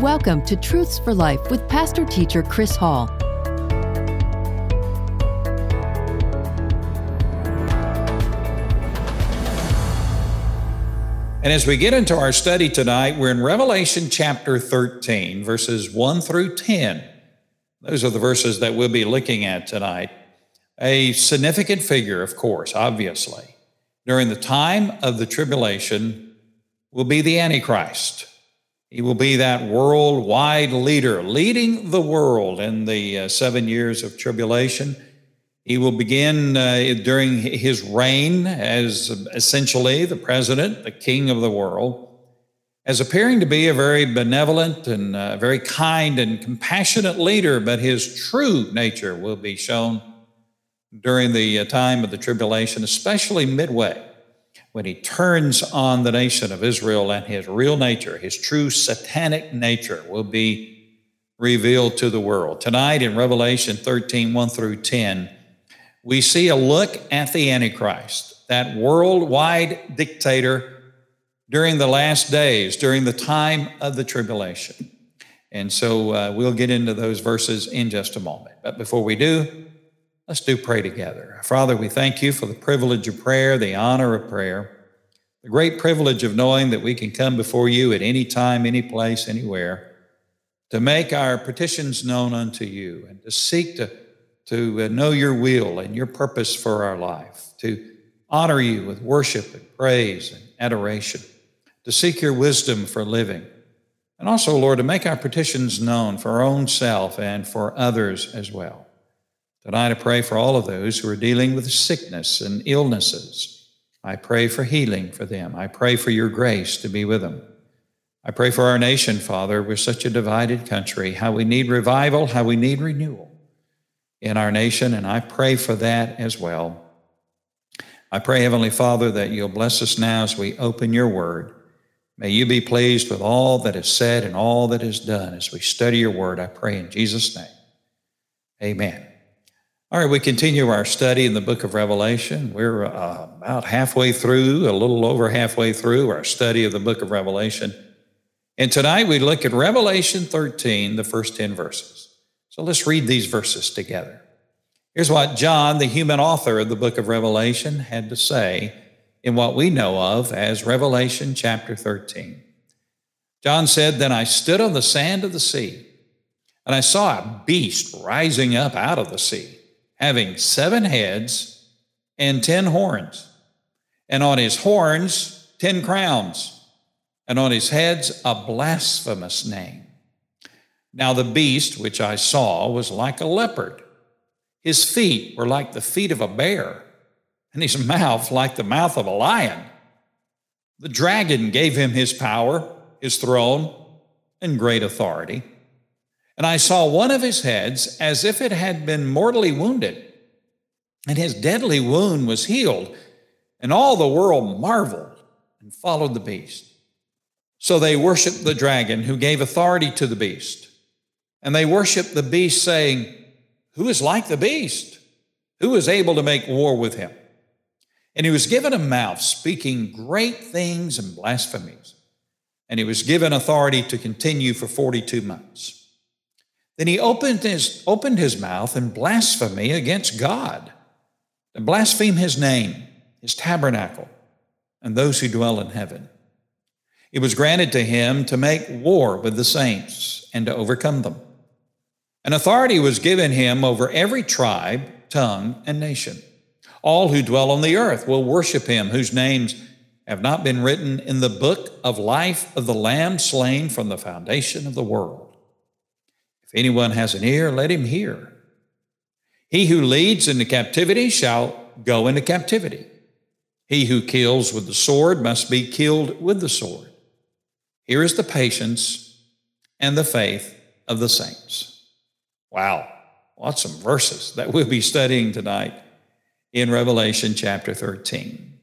Welcome to Truths for Life with pastor teacher Chris Hall. And as we get into our study tonight, we're in Revelation chapter 13, verses 1 through 10. Those are the verses that we'll be looking at tonight. A significant figure, of course, obviously, during the time of the tribulation will be the Antichrist. He will be that worldwide leader, leading the world in the uh, seven years of tribulation. He will begin uh, during his reign as essentially the president, the king of the world, as appearing to be a very benevolent and uh, very kind and compassionate leader, but his true nature will be shown during the uh, time of the tribulation, especially midway when he turns on the nation of Israel and his real nature, his true satanic nature, will be revealed to the world. Tonight in Revelation 13 1 through 10, we see a look at the Antichrist, that worldwide dictator during the last days, during the time of the tribulation. And so uh, we'll get into those verses in just a moment. But before we do, Let's do pray together. Father, we thank you for the privilege of prayer, the honor of prayer, the great privilege of knowing that we can come before you at any time, any place, anywhere, to make our petitions known unto you and to seek to, to uh, know your will and your purpose for our life, to honor you with worship and praise and adoration, to seek your wisdom for living. And also, Lord, to make our petitions known for our own self and for others as well. Tonight I pray for all of those who are dealing with sickness and illnesses. I pray for healing for them. I pray for your grace to be with them. I pray for our nation, Father. We're such a divided country, how we need revival, how we need renewal in our nation, and I pray for that as well. I pray, Heavenly Father, that you'll bless us now as we open your word. May you be pleased with all that is said and all that is done as we study your word. I pray in Jesus' name. Amen. All right, we continue our study in the book of Revelation. We're uh, about halfway through, a little over halfway through our study of the book of Revelation. And tonight we look at Revelation 13, the first 10 verses. So let's read these verses together. Here's what John, the human author of the book of Revelation, had to say in what we know of as Revelation chapter 13. John said, Then I stood on the sand of the sea, and I saw a beast rising up out of the sea having seven heads and ten horns, and on his horns ten crowns, and on his heads a blasphemous name. Now the beast which I saw was like a leopard. His feet were like the feet of a bear, and his mouth like the mouth of a lion. The dragon gave him his power, his throne, and great authority. And I saw one of his heads as if it had been mortally wounded, and his deadly wound was healed. And all the world marveled and followed the beast. So they worshiped the dragon who gave authority to the beast. And they worshiped the beast, saying, Who is like the beast? Who is able to make war with him? And he was given a mouth speaking great things and blasphemies. And he was given authority to continue for 42 months. Then he opened his, opened his mouth in blasphemy against God, and blaspheme his name, his tabernacle, and those who dwell in heaven. It was granted to him to make war with the saints and to overcome them. An authority was given him over every tribe, tongue, and nation. All who dwell on the earth will worship him, whose names have not been written in the book of life of the Lamb slain from the foundation of the world. If anyone has an ear, let him hear. He who leads into captivity shall go into captivity. He who kills with the sword must be killed with the sword. Here is the patience and the faith of the saints. Wow, lots of verses that we'll be studying tonight in Revelation chapter 13.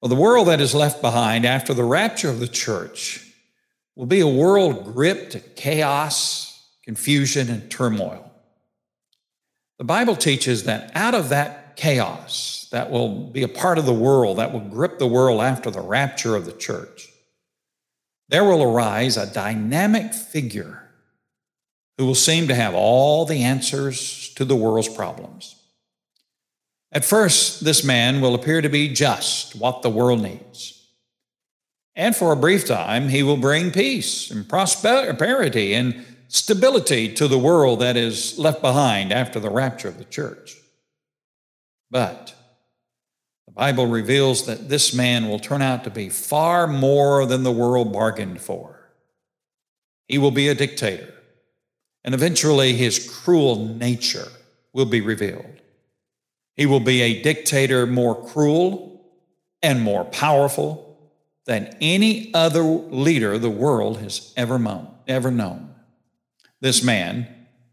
Well, the world that is left behind after the rapture of the church will be a world gripped in chaos, confusion, and turmoil. The Bible teaches that out of that chaos that will be a part of the world, that will grip the world after the rapture of the church, there will arise a dynamic figure who will seem to have all the answers to the world's problems. At first, this man will appear to be just what the world needs. And for a brief time, he will bring peace and prosperity and stability to the world that is left behind after the rapture of the church. But the Bible reveals that this man will turn out to be far more than the world bargained for. He will be a dictator, and eventually his cruel nature will be revealed. He will be a dictator more cruel and more powerful than any other leader the world has ever known. Ever known. This man,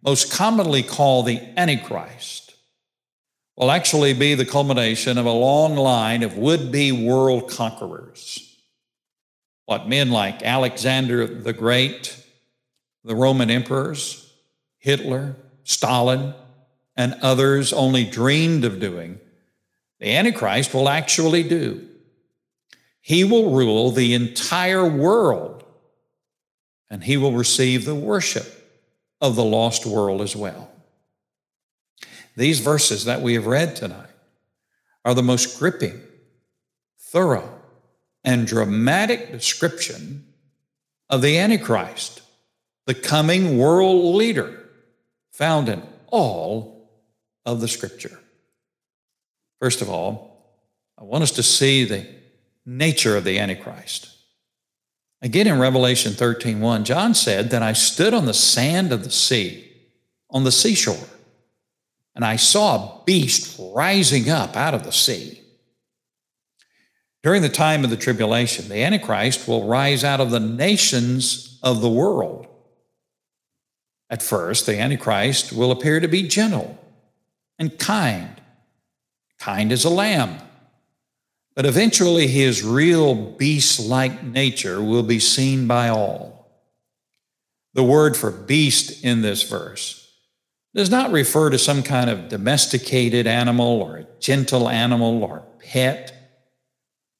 most commonly called the Antichrist, will actually be the culmination of a long line of would be world conquerors. What men like Alexander the Great, the Roman emperors, Hitler, Stalin, and others only dreamed of doing, the Antichrist will actually do. He will rule the entire world, and he will receive the worship of the lost world as well. These verses that we have read tonight are the most gripping, thorough, and dramatic description of the Antichrist, the coming world leader, found in all of the Scripture. First of all, I want us to see the nature of the Antichrist. Again in Revelation 13:1, John said that I stood on the sand of the sea, on the seashore and I saw a beast rising up out of the sea. During the time of the tribulation, the Antichrist will rise out of the nations of the world. At first, the Antichrist will appear to be gentle and kind, kind as a lamb. But eventually, his real beast like nature will be seen by all. The word for beast in this verse does not refer to some kind of domesticated animal or a gentle animal or pet.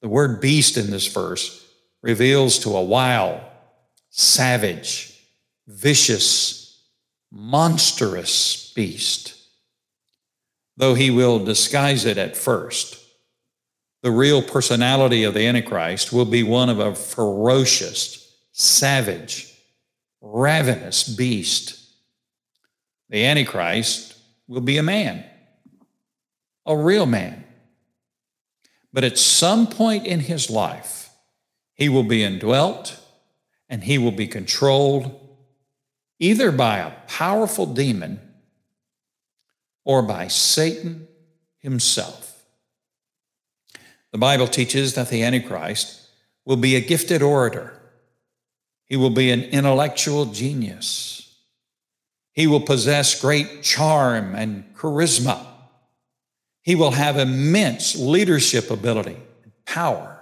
The word beast in this verse reveals to a wild, savage, vicious, monstrous beast. Though he will disguise it at first, the real personality of the Antichrist will be one of a ferocious, savage, ravenous beast the Antichrist will be a man, a real man. But at some point in his life, he will be indwelt and he will be controlled either by a powerful demon or by Satan himself. The Bible teaches that the Antichrist will be a gifted orator. He will be an intellectual genius. He will possess great charm and charisma. He will have immense leadership ability and power.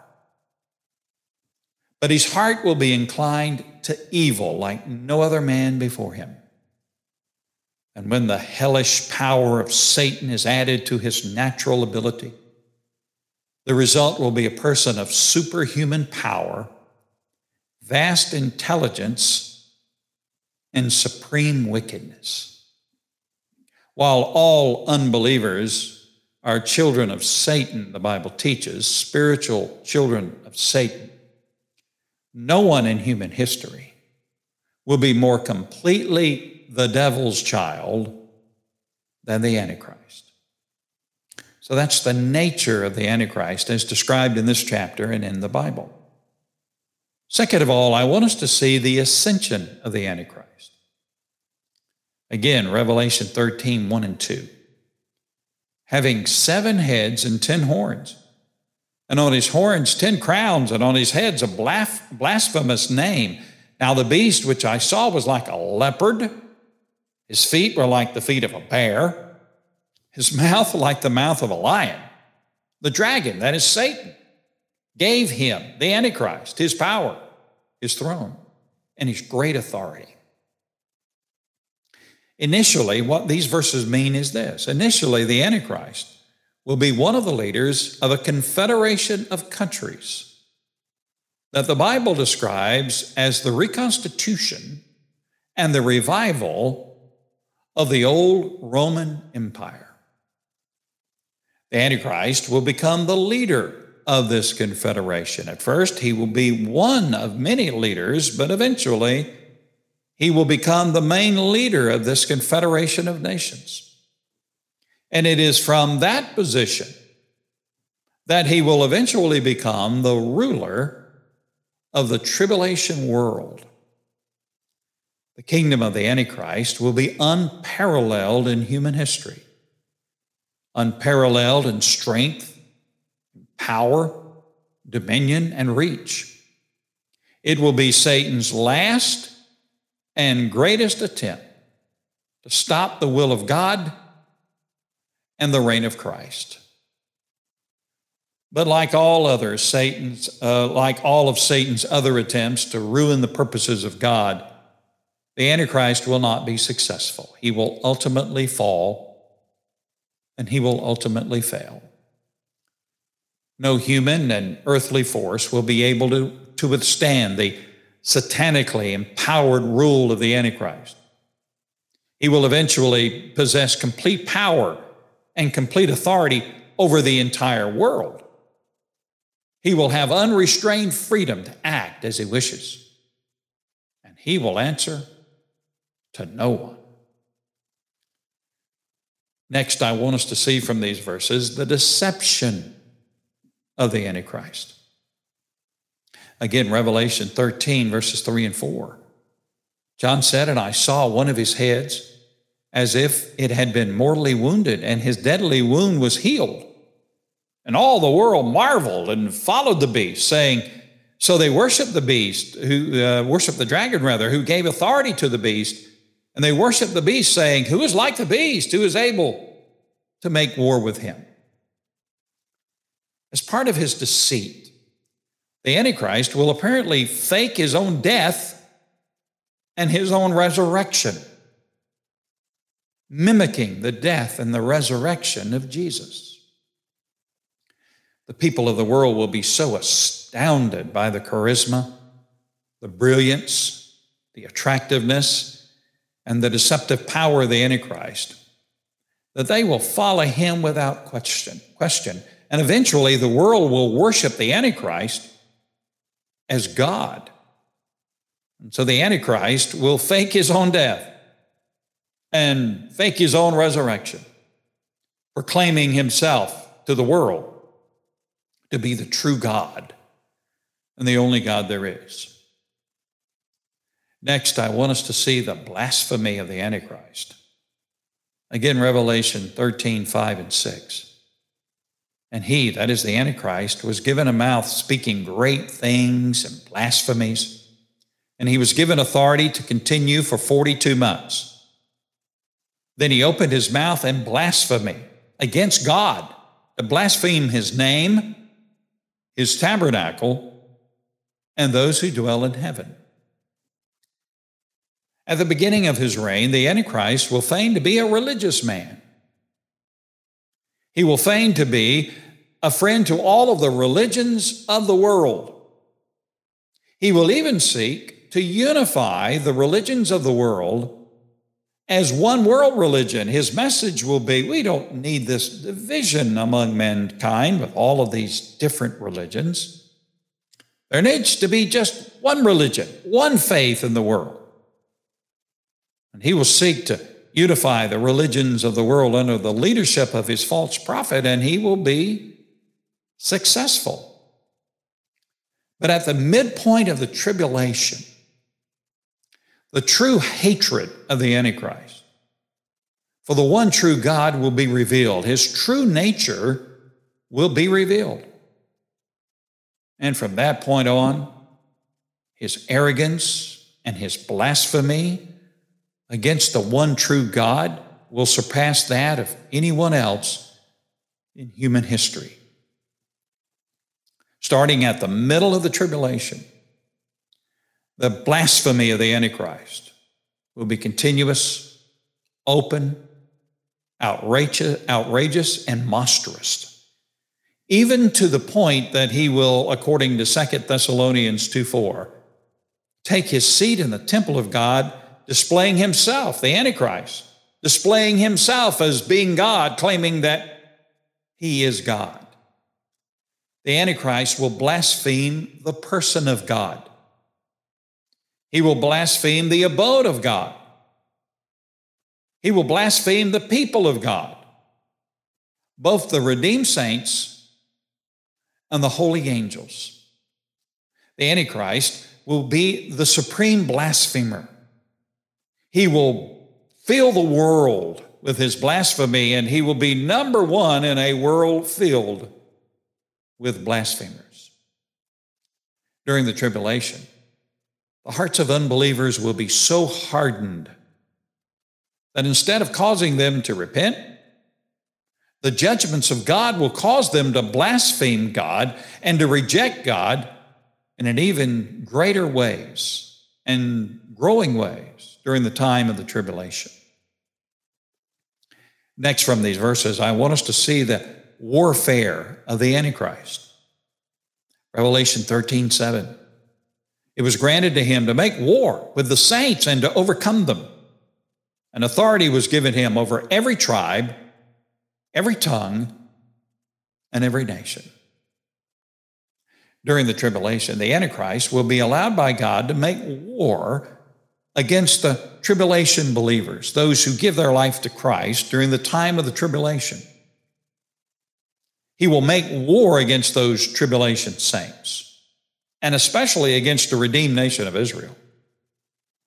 But his heart will be inclined to evil like no other man before him. And when the hellish power of Satan is added to his natural ability, the result will be a person of superhuman power, vast intelligence, and supreme wickedness. While all unbelievers are children of Satan, the Bible teaches, spiritual children of Satan, no one in human history will be more completely the devil's child than the Antichrist. So that's the nature of the Antichrist as described in this chapter and in the Bible. Second of all, I want us to see the ascension of the Antichrist. Again, Revelation 13, 1 and 2. Having seven heads and ten horns, and on his horns ten crowns, and on his heads a blasphemous name. Now the beast which I saw was like a leopard, his feet were like the feet of a bear, his mouth like the mouth of a lion. The dragon, that is Satan, gave him, the Antichrist, his power, his throne, and his great authority. Initially, what these verses mean is this initially, the Antichrist will be one of the leaders of a confederation of countries. that the Bible describes as the reconstitution and the revival of the old Roman Empire. The Antichrist will become the leader of this confederation. At first, he will be one of many leaders, but eventually, he will become the main leader of this confederation of nations. And it is from that position that he will eventually become the ruler of the tribulation world. The kingdom of the Antichrist will be unparalleled in human history, unparalleled in strength, power, dominion, and reach. It will be Satan's last and greatest attempt to stop the will of God and the reign of Christ. But like all others, Satan's, uh, like all of Satan's other attempts to ruin the purposes of God, the Antichrist will not be successful. He will ultimately fall and he will ultimately fail. No human and earthly force will be able to, to withstand the satanically empowered rule of the Antichrist. He will eventually possess complete power and complete authority over the entire world. He will have unrestrained freedom to act as he wishes, and he will answer to no one. Next, I want us to see from these verses the deception of the Antichrist. Again, Revelation 13, verses 3 and 4. John said, And I saw one of his heads as if it had been mortally wounded, and his deadly wound was healed. And all the world marveled and followed the beast, saying, So they worshiped the beast, who uh, worshiped the dragon, rather, who gave authority to the beast. And they worshiped the beast, saying, Who is like the beast? Who is able to make war with him? As part of his deceit, the Antichrist will apparently fake his own death and his own resurrection, mimicking the death and the resurrection of Jesus. The people of the world will be so astounded by the charisma, the brilliance, the attractiveness, and the deceptive power of the Antichrist that they will follow him without question. question. And eventually the world will worship the Antichrist as God. And so the Antichrist will fake his own death and fake his own resurrection, proclaiming himself to the world to be the true God and the only God there is. Next, I want us to see the blasphemy of the Antichrist. Again, Revelation 13, 5 and 6. And he, that is the Antichrist, was given a mouth speaking great things and blasphemies. And he was given authority to continue for 42 months. Then he opened his mouth in blasphemy against God, to blaspheme his name his tabernacle, and those who dwell in heaven. At the beginning of his reign, the Antichrist will feign to be a religious man. He will feign to be a friend to all of the religions of the world. He will even seek to unify the religions of the world as one world religion. His message will be we don't need this division among mankind with all of these different religions. There needs to be just one religion, one faith in the world. And he will seek to unify the religions of the world under the leadership of his false prophet, and he will be successful. But at the midpoint of the tribulation, the true hatred of the Antichrist. For the one true God will be revealed, his true nature will be revealed. And from that point on, his arrogance and his blasphemy against the one true God will surpass that of anyone else in human history. Starting at the middle of the tribulation, the blasphemy of the Antichrist will be continuous, open, outrageous, outrageous and monstrous. even to the point that he will, according to 2 Thessalonians 2 4, take his seat in the temple of God, displaying himself, the Antichrist, displaying himself as being God, claiming that he is God. The Antichrist will blaspheme the person of God. He will blaspheme the abode of God. He will blaspheme the people of God, both the redeemed saints and the holy angels. The Antichrist will be the supreme blasphemer. He will fill the world with his blasphemy, and he will be number one in a world filled with blasphemers. During the tribulation, the hearts of unbelievers will be so hardened that instead of causing them to repent, the judgments of God will cause them to blaspheme God and to reject God in an even greater ways and growing ways during the time of the tribulation. Next, from these verses, I want us to see the warfare of the Antichrist. Revelation 13 7. It was granted to him to make war with the saints and to overcome them. An authority was given him over every tribe, every tongue, and every nation. During the tribulation, the Antichrist will be allowed by God to make war against the tribulation believers, those who give their life to Christ during the time of the tribulation. He will make war against those tribulation saints and especially against the redeemed nation of Israel.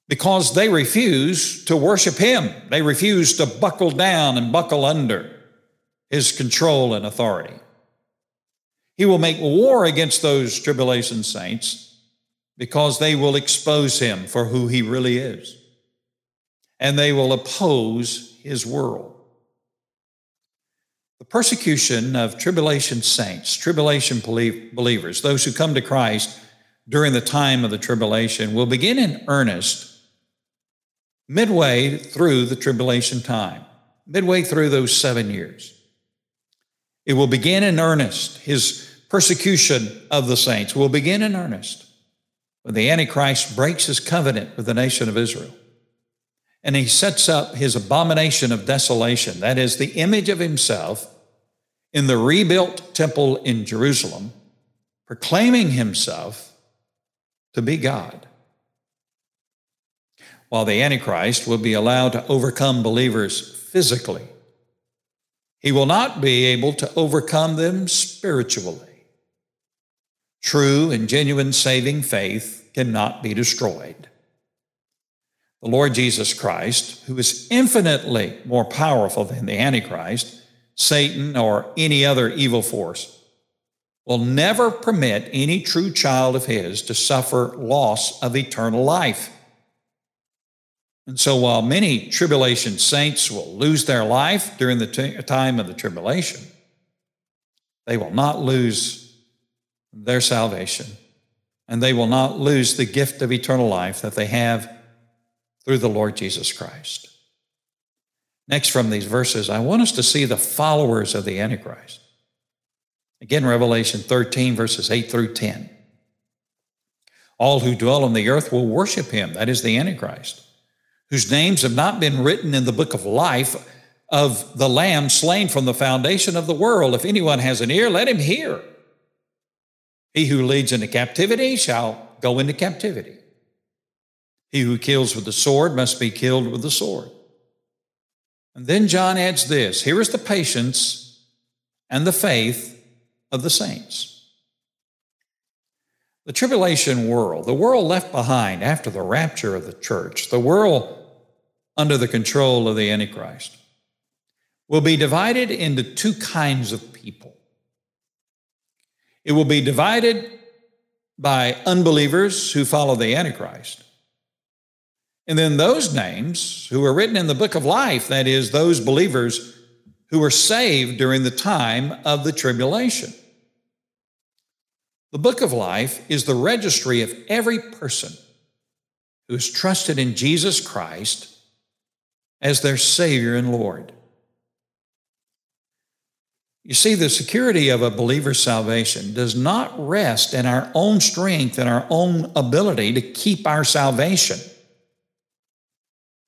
Because they refuse to worship him, they refuse to buckle down and buckle under his control and authority. He will make war against those tribulation saints because they will expose him for who he really is, and they will oppose his world. The persecution of tribulation saints, tribulation believers, those who come to Christ during the time of the tribulation, will begin in earnest midway through the tribulation time, midway through those seven years. It will begin in earnest. His persecution of the saints will begin in earnest when the Antichrist breaks his covenant with the nation of Israel. And he sets up his abomination of desolation, that is, the image of himself in the rebuilt temple in Jerusalem, proclaiming himself to be God. While the Antichrist will be allowed to overcome believers physically, he will not be able to overcome them spiritually. True and genuine saving faith cannot be destroyed. The Lord Jesus Christ, who is infinitely more powerful than the Antichrist, Satan, or any other evil force, will never permit any true child of his to suffer loss of eternal life. And so, while many tribulation saints will lose their life during the t- time of the tribulation, they will not lose their salvation, and they will not lose the gift of eternal life that they have through the Lord Jesus Christ. Next, from these verses, I want us to see the followers of the Antichrist. Again, Revelation 13, verses 8 through 10. All who dwell on the earth will worship him, that is the Antichrist, whose names have not been written in the book of life of the Lamb slain from the foundation of the world. If anyone has an ear, let him hear. He who leads into captivity shall go into captivity. He who kills with the sword must be killed with the sword. And then John adds this here is the patience and the faith of the saints. The tribulation world, the world left behind after the rapture of the church, the world under the control of the Antichrist, will be divided into two kinds of people. It will be divided by unbelievers who follow the Antichrist. And then those names who are written in the book of life, that is, those believers who were saved during the time of the tribulation. The book of life is the registry of every person who has trusted in Jesus Christ as their Savior and Lord. You see, the security of a believer's salvation does not rest in our own strength and our own ability to keep our salvation.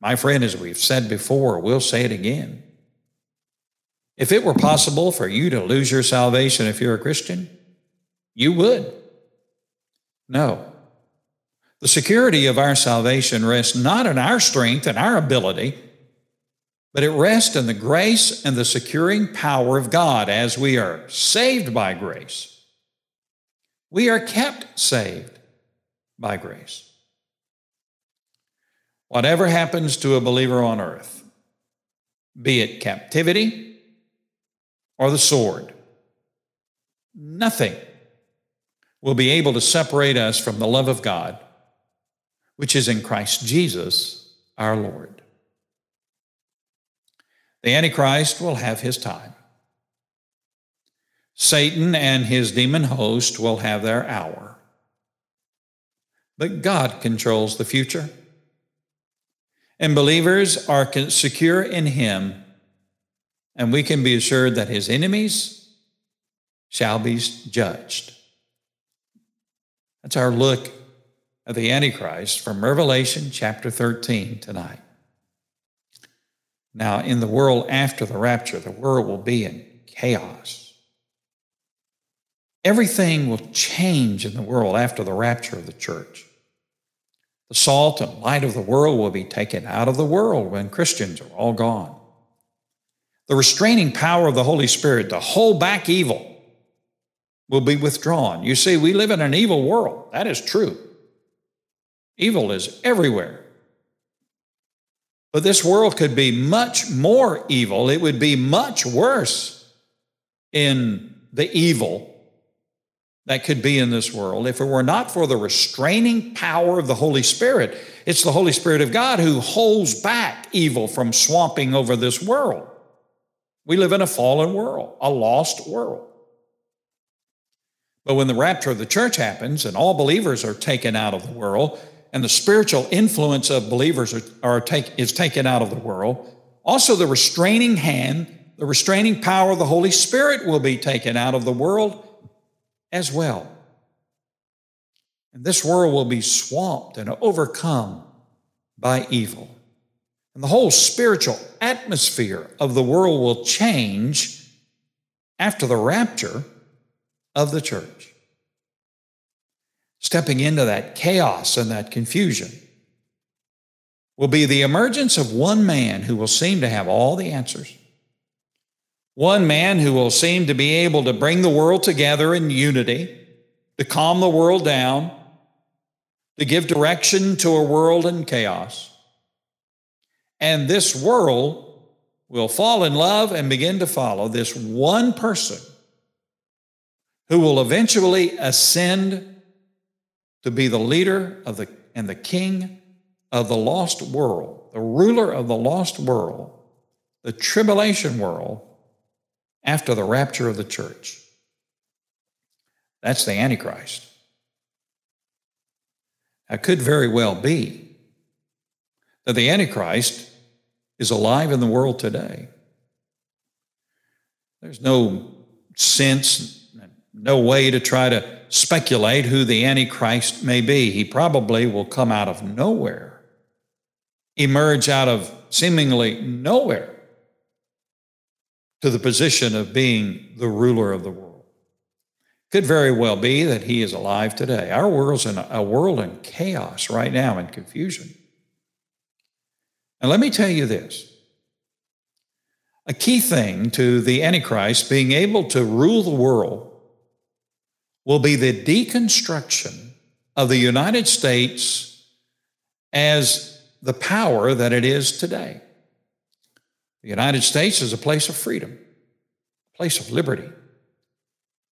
My friend, as we've said before, we'll say it again. If it were possible for you to lose your salvation if you're a Christian, you would. No. The security of our salvation rests not in our strength and our ability, but it rests in the grace and the securing power of God as we are saved by grace. We are kept saved by grace. Whatever happens to a believer on earth, be it captivity or the sword, nothing will be able to separate us from the love of God, which is in Christ Jesus our Lord. The Antichrist will have his time. Satan and his demon host will have their hour. But God controls the future. And believers are secure in him, and we can be assured that his enemies shall be judged. That's our look at the Antichrist from Revelation chapter 13 tonight. Now, in the world after the rapture, the world will be in chaos. Everything will change in the world after the rapture of the church. The salt and light of the world will be taken out of the world when Christians are all gone. The restraining power of the Holy Spirit to hold back evil will be withdrawn. You see, we live in an evil world. That is true. Evil is everywhere. But this world could be much more evil. It would be much worse in the evil that could be in this world if it were not for the restraining power of the Holy Spirit. It's the Holy Spirit of God who holds back evil from swamping over this world. We live in a fallen world, a lost world. But when the rapture of the church happens and all believers are taken out of the world, and the spiritual influence of believers are, are take, is taken out of the world. Also, the restraining hand, the restraining power of the Holy Spirit will be taken out of the world as well. And this world will be swamped and overcome by evil. And the whole spiritual atmosphere of the world will change after the rapture of the church stepping into that chaos and that confusion will be the emergence of one man who will seem to have all the answers. One man who will seem to be able to bring the world together in unity, to calm the world down, to give direction to a world in chaos. And this world will fall in love and begin to follow this one person who will eventually ascend to be the leader of the and the king of the lost world, the ruler of the lost world, the tribulation world after the rapture of the church. That's the Antichrist. It could very well be that the Antichrist is alive in the world today. There's no sense, no way to try to speculate who the Antichrist may be. He probably will come out of nowhere, emerge out of seemingly nowhere to the position of being the ruler of the world. Could very well be that he is alive today. Our world's in a world in chaos right now and confusion. And let me tell you this a key thing to the Antichrist being able to rule the world will be the deconstruction of the United States as the power that it is today. The United States is a place of freedom, a place of liberty.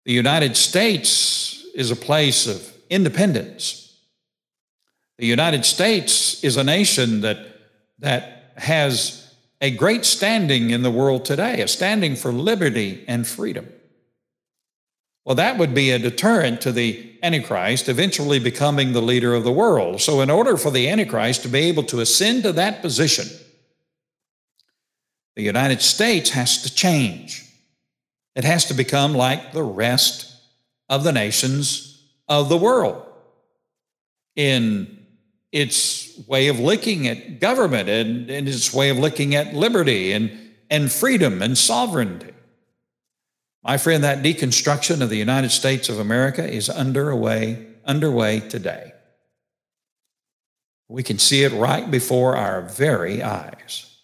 The United States is a place of independence. The United States is a nation that, that has a great standing in the world today, a standing for liberty and freedom. Well, that would be a deterrent to the Antichrist eventually becoming the leader of the world. So, in order for the Antichrist to be able to ascend to that position, the United States has to change. It has to become like the rest of the nations of the world in its way of looking at government and, and its way of looking at liberty and, and freedom and sovereignty. My friend, that deconstruction of the United States of America is underway, underway today. We can see it right before our very eyes.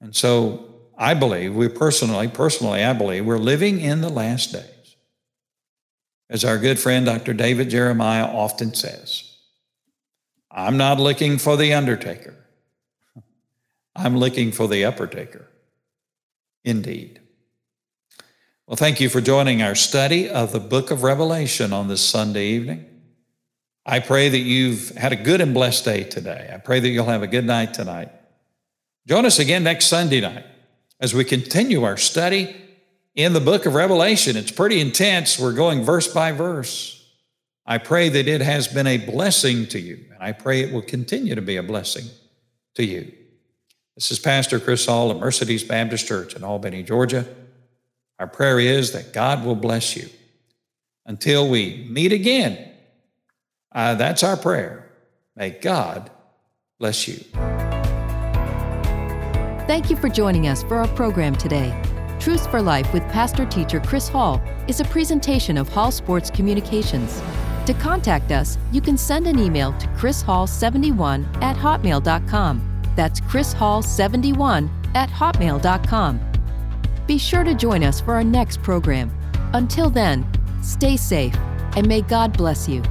And so I believe, we personally, personally, I believe we're living in the last days. As our good friend Dr. David Jeremiah often says, I'm not looking for the undertaker. I'm looking for the upper taker. Indeed. Well, thank you for joining our study of the book of Revelation on this Sunday evening. I pray that you've had a good and blessed day today. I pray that you'll have a good night tonight. Join us again next Sunday night as we continue our study in the book of Revelation. It's pretty intense. We're going verse by verse. I pray that it has been a blessing to you, and I pray it will continue to be a blessing to you. This is Pastor Chris Hall of Mercedes Baptist Church in Albany, Georgia. Our prayer is that God will bless you. Until we meet again, uh, that's our prayer. May God bless you. Thank you for joining us for our program today. Truths for Life with pastor teacher Chris Hall is a presentation of Hall Sports Communications. To contact us, you can send an email to chrishall71 at hotmail.com. That's chrishall71 at hotmail.com. Be sure to join us for our next program. Until then, stay safe and may God bless you.